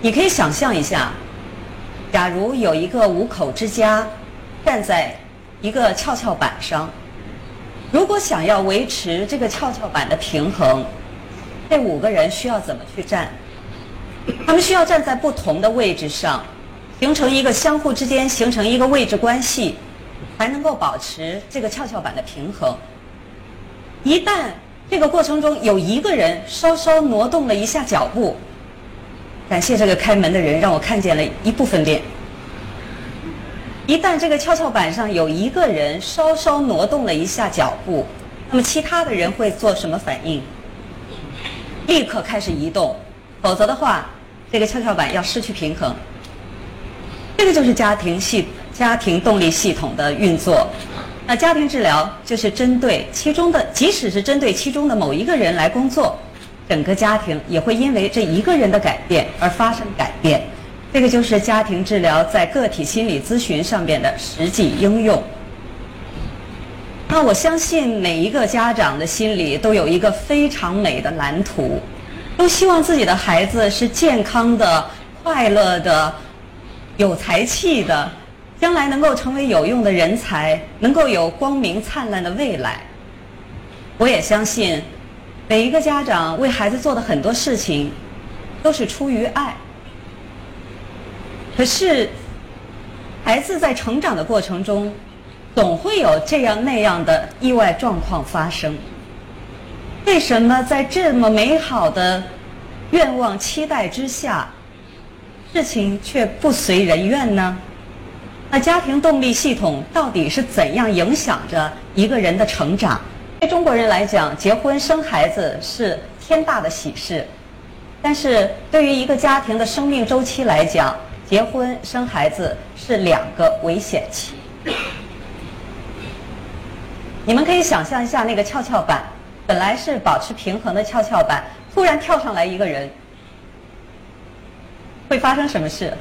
你可以想象一下，假如有一个五口之家站在一个跷跷板上，如果想要维持这个跷跷板的平衡，这五个人需要怎么去站？他们需要站在不同的位置上，形成一个相互之间形成一个位置关系，才能够保持这个跷跷板的平衡。一旦这个过程中有一个人稍稍挪动了一下脚步，感谢这个开门的人，让我看见了一部分脸。一旦这个跷跷板上有一个人稍稍挪动了一下脚步，那么其他的人会做什么反应？立刻开始移动，否则的话，这个跷跷板要失去平衡。这个就是家庭系家庭动力系统的运作。那家庭治疗就是针对其中的，即使是针对其中的某一个人来工作。整个家庭也会因为这一个人的改变而发生改变，这个就是家庭治疗在个体心理咨询上边的实际应用。那我相信每一个家长的心里都有一个非常美的蓝图，都希望自己的孩子是健康的、快乐的、有才气的，将来能够成为有用的人才，能够有光明灿烂的未来。我也相信。每一个家长为孩子做的很多事情，都是出于爱。可是，孩子在成长的过程中，总会有这样那样的意外状况发生。为什么在这么美好的愿望期待之下，事情却不随人愿呢？那家庭动力系统到底是怎样影响着一个人的成长？对中国人来讲，结婚生孩子是天大的喜事，但是对于一个家庭的生命周期来讲，结婚生孩子是两个危险期。你们可以想象一下，那个跷跷板本来是保持平衡的跷跷板，突然跳上来一个人，会发生什么事？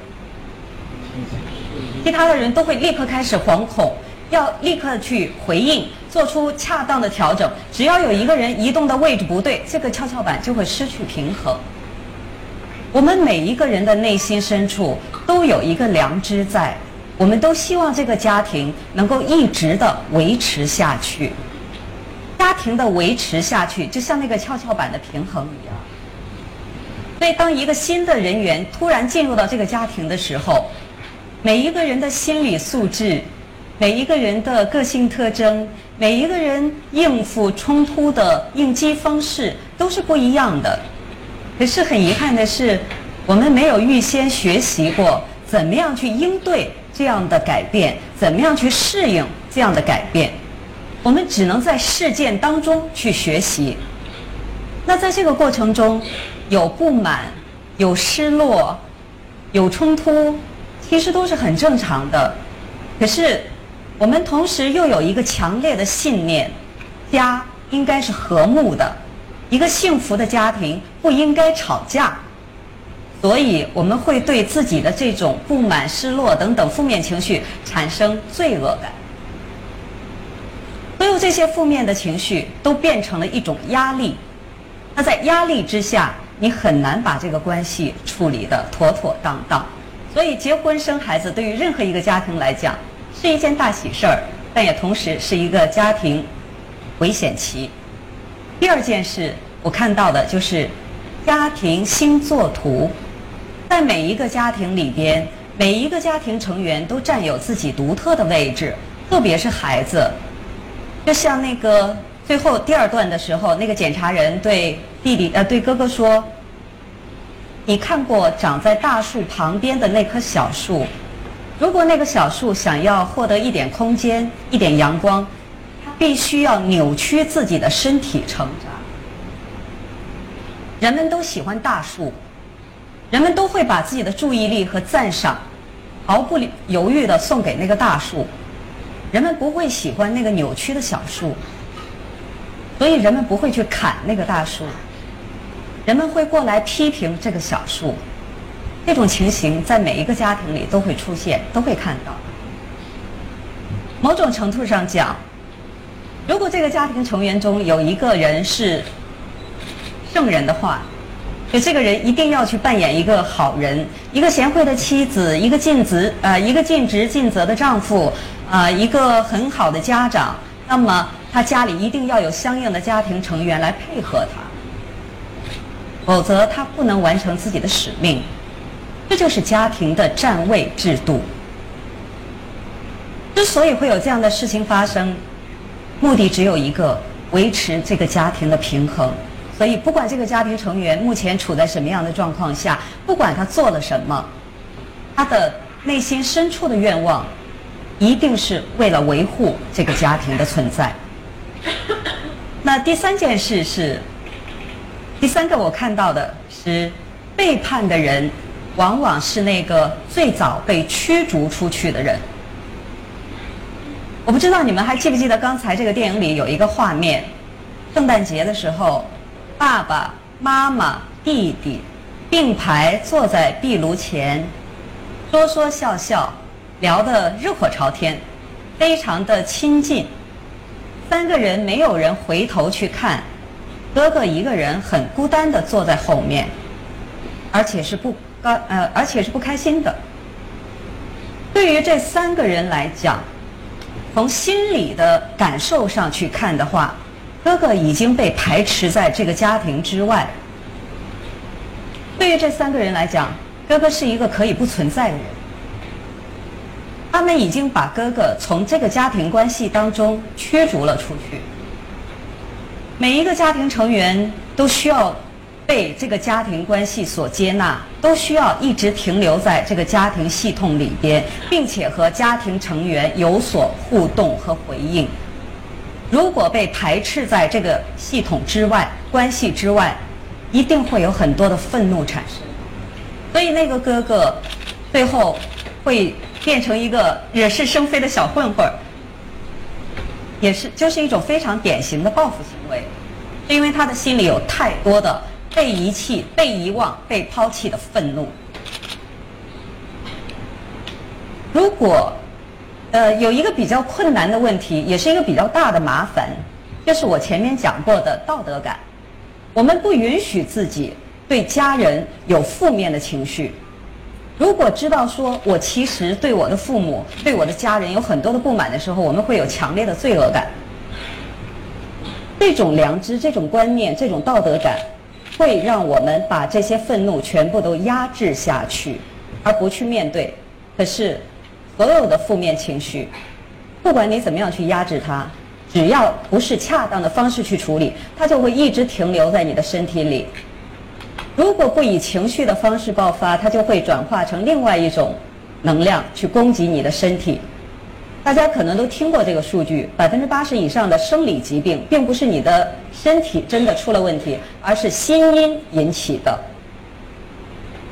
其他的人都会立刻开始惶恐，要立刻去回应。做出恰当的调整，只要有一个人移动的位置不对，这个跷跷板就会失去平衡。我们每一个人的内心深处都有一个良知在，我们都希望这个家庭能够一直的维持下去。家庭的维持下去，就像那个跷跷板的平衡一样。所以，当一个新的人员突然进入到这个家庭的时候，每一个人的心理素质。每一个人的个性特征，每一个人应付冲突的应激方式都是不一样的。可是很遗憾的是，我们没有预先学习过怎么样去应对这样的改变，怎么样去适应这样的改变。我们只能在事件当中去学习。那在这个过程中，有不满，有失落，有冲突，其实都是很正常的。可是。我们同时又有一个强烈的信念：家应该是和睦的，一个幸福的家庭不应该吵架。所以，我们会对自己的这种不满、失落等等负面情绪产生罪恶感。所有这些负面的情绪都变成了一种压力。那在压力之下，你很难把这个关系处理的妥妥当当。所以，结婚生孩子对于任何一个家庭来讲，是一件大喜事儿，但也同时是一个家庭危险期。第二件事，我看到的就是家庭星座图，在每一个家庭里边，每一个家庭成员都占有自己独特的位置，特别是孩子。就像那个最后第二段的时候，那个检查人对弟弟呃对哥哥说：“你看过长在大树旁边的那棵小树？”如果那个小树想要获得一点空间、一点阳光，它必须要扭曲自己的身体成长。人们都喜欢大树，人们都会把自己的注意力和赞赏毫不犹豫地送给那个大树，人们不会喜欢那个扭曲的小树，所以人们不会去砍那个大树，人们会过来批评这个小树。这种情形在每一个家庭里都会出现，都会看到。某种程度上讲，如果这个家庭成员中有一个人是圣人的话，就这个人一定要去扮演一个好人，一个贤惠的妻子，一个尽职呃一个尽职尽责的丈夫，啊，一个很好的家长。那么他家里一定要有相应的家庭成员来配合他，否则他不能完成自己的使命。这就是家庭的站位制度。之所以会有这样的事情发生，目的只有一个：维持这个家庭的平衡。所以，不管这个家庭成员目前处在什么样的状况下，不管他做了什么，他的内心深处的愿望，一定是为了维护这个家庭的存在。那第三件事是，第三个我看到的是，背叛的人，往往是那个最早被驱逐出去的人。我不知道你们还记不记得刚才这个电影里有一个画面，圣诞节的时候。爸爸妈妈、弟弟并排坐在壁炉前，说说笑笑，聊得热火朝天，非常的亲近。三个人没有人回头去看，哥哥一个人很孤单的坐在后面，而且是不呃呃，而且是不开心的。对于这三个人来讲，从心理的感受上去看的话。哥哥已经被排斥在这个家庭之外。对于这三个人来讲，哥哥是一个可以不存在的人。他们已经把哥哥从这个家庭关系当中驱逐了出去。每一个家庭成员都需要被这个家庭关系所接纳，都需要一直停留在这个家庭系统里边，并且和家庭成员有所互动和回应。如果被排斥在这个系统之外、关系之外，一定会有很多的愤怒产生。所以那个哥哥最后会变成一个惹是生非的小混混，也是就是一种非常典型的报复行为，因为他的心里有太多的被遗弃、被遗忘、被抛弃的愤怒。如果呃，有一个比较困难的问题，也是一个比较大的麻烦，就是我前面讲过的道德感。我们不允许自己对家人有负面的情绪。如果知道说我其实对我的父母、对我的家人有很多的不满的时候，我们会有强烈的罪恶感。这种良知、这种观念、这种道德感，会让我们把这些愤怒全部都压制下去，而不去面对。可是。所有的负面情绪，不管你怎么样去压制它，只要不是恰当的方式去处理，它就会一直停留在你的身体里。如果不以情绪的方式爆发，它就会转化成另外一种能量去攻击你的身体。大家可能都听过这个数据：百分之八十以上的生理疾病，并不是你的身体真的出了问题，而是心因引起的。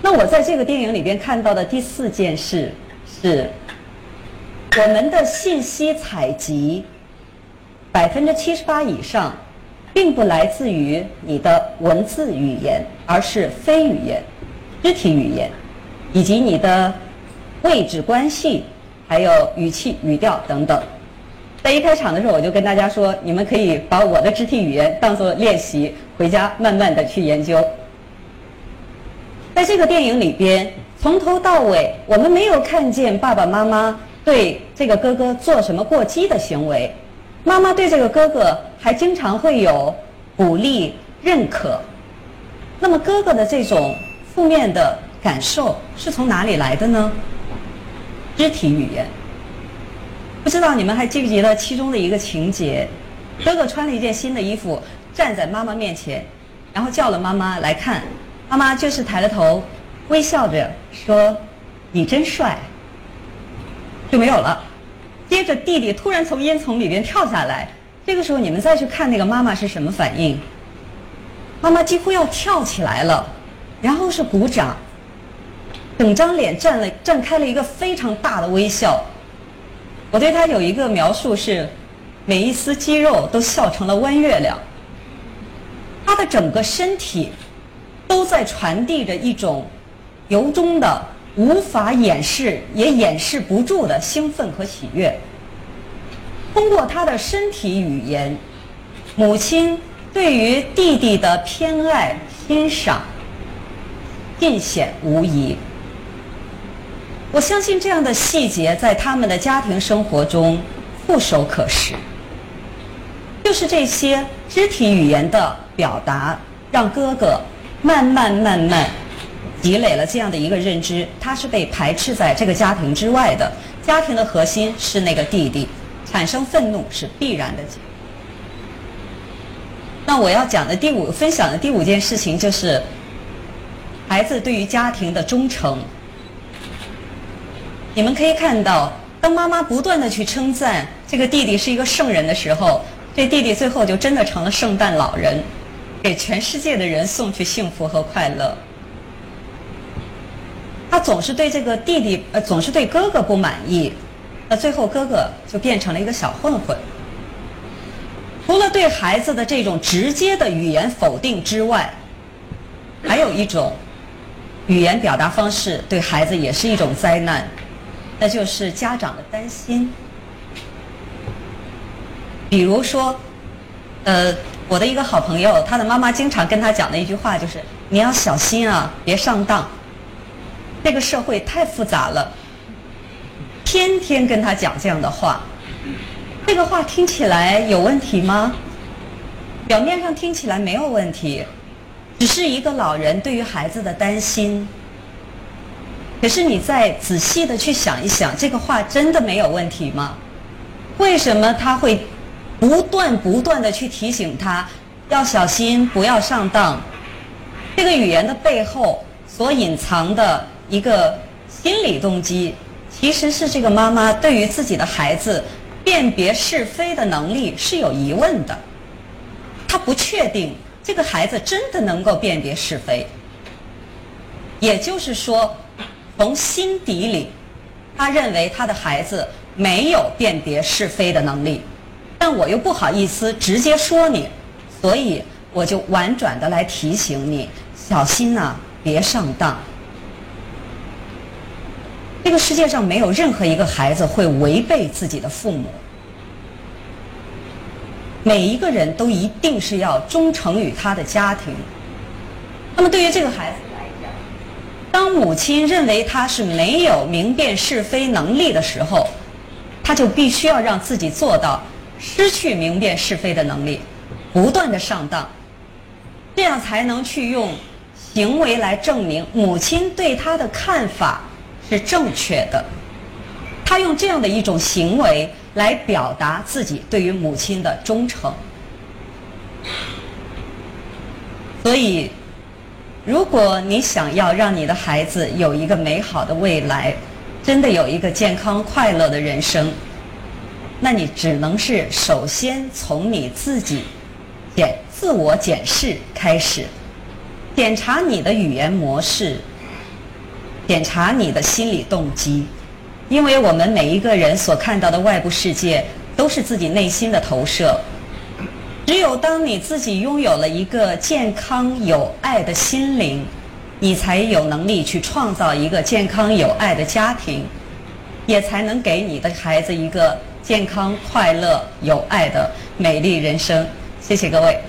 那我在这个电影里边看到的第四件事是。我们的信息采集，百分之七十八以上，并不来自于你的文字语言，而是非语言、肢体语言，以及你的位置关系，还有语气、语调等等。在一开场的时候，我就跟大家说，你们可以把我的肢体语言当做练习，回家慢慢的去研究。在这个电影里边，从头到尾，我们没有看见爸爸妈妈。对这个哥哥做什么过激的行为，妈妈对这个哥哥还经常会有鼓励、认可。那么哥哥的这种负面的感受是从哪里来的呢？肢体语言。不知道你们还记不记得其中的一个情节？哥哥穿了一件新的衣服，站在妈妈面前，然后叫了妈妈来看，妈妈就是抬了头，微笑着说：“你真帅。”就没有了。接着，弟弟突然从烟囱里边跳下来。这个时候，你们再去看那个妈妈是什么反应？妈妈几乎要跳起来了，然后是鼓掌，整张脸绽了绽开了一个非常大的微笑。我对他有一个描述是：每一丝肌肉都笑成了弯月亮。他的整个身体都在传递着一种由衷的。无法掩饰，也掩饰不住的兴奋和喜悦。通过他的身体语言，母亲对于弟弟的偏爱、欣赏，尽显无疑。我相信这样的细节在他们的家庭生活中触手可识。就是这些肢体语言的表达，让哥哥慢慢慢慢积累了这样的一个认知，他是被排斥在这个家庭之外的。家庭的核心是那个弟弟，产生愤怒是必然的。那我要讲的第五分享的第五件事情就是，孩子对于家庭的忠诚。你们可以看到，当妈妈不断的去称赞这个弟弟是一个圣人的时候。这弟弟最后就真的成了圣诞老人，给全世界的人送去幸福和快乐。他总是对这个弟弟，呃，总是对哥哥不满意，那最后哥哥就变成了一个小混混。除了对孩子的这种直接的语言否定之外，还有一种语言表达方式对孩子也是一种灾难，那就是家长的担心。比如说，呃，我的一个好朋友，他的妈妈经常跟他讲的一句话就是：“你要小心啊，别上当。”这个社会太复杂了，天天跟他讲这样的话，这个话听起来有问题吗？表面上听起来没有问题，只是一个老人对于孩子的担心。可是你再仔细的去想一想，这个话真的没有问题吗？为什么他会？不断不断的去提醒他，要小心，不要上当。这个语言的背后所隐藏的一个心理动机，其实是这个妈妈对于自己的孩子辨别是非的能力是有疑问的。她不确定这个孩子真的能够辨别是非，也就是说，从心底里，他认为他的孩子没有辨别是非的能力。但我又不好意思直接说你，所以我就婉转的来提醒你，小心呐，别上当。这个世界上没有任何一个孩子会违背自己的父母，每一个人都一定是要忠诚于他的家庭。那么对于这个孩子，当母亲认为他是没有明辨是非能力的时候，他就必须要让自己做到。失去明辨是非的能力，不断的上当，这样才能去用行为来证明母亲对他的看法是正确的。他用这样的一种行为来表达自己对于母亲的忠诚。所以，如果你想要让你的孩子有一个美好的未来，真的有一个健康快乐的人生。那你只能是首先从你自己检自我检视开始，检查你的语言模式，检查你的心理动机，因为我们每一个人所看到的外部世界都是自己内心的投射。只有当你自己拥有了一个健康有爱的心灵，你才有能力去创造一个健康有爱的家庭，也才能给你的孩子一个。健康、快乐、有爱的美丽人生，谢谢各位。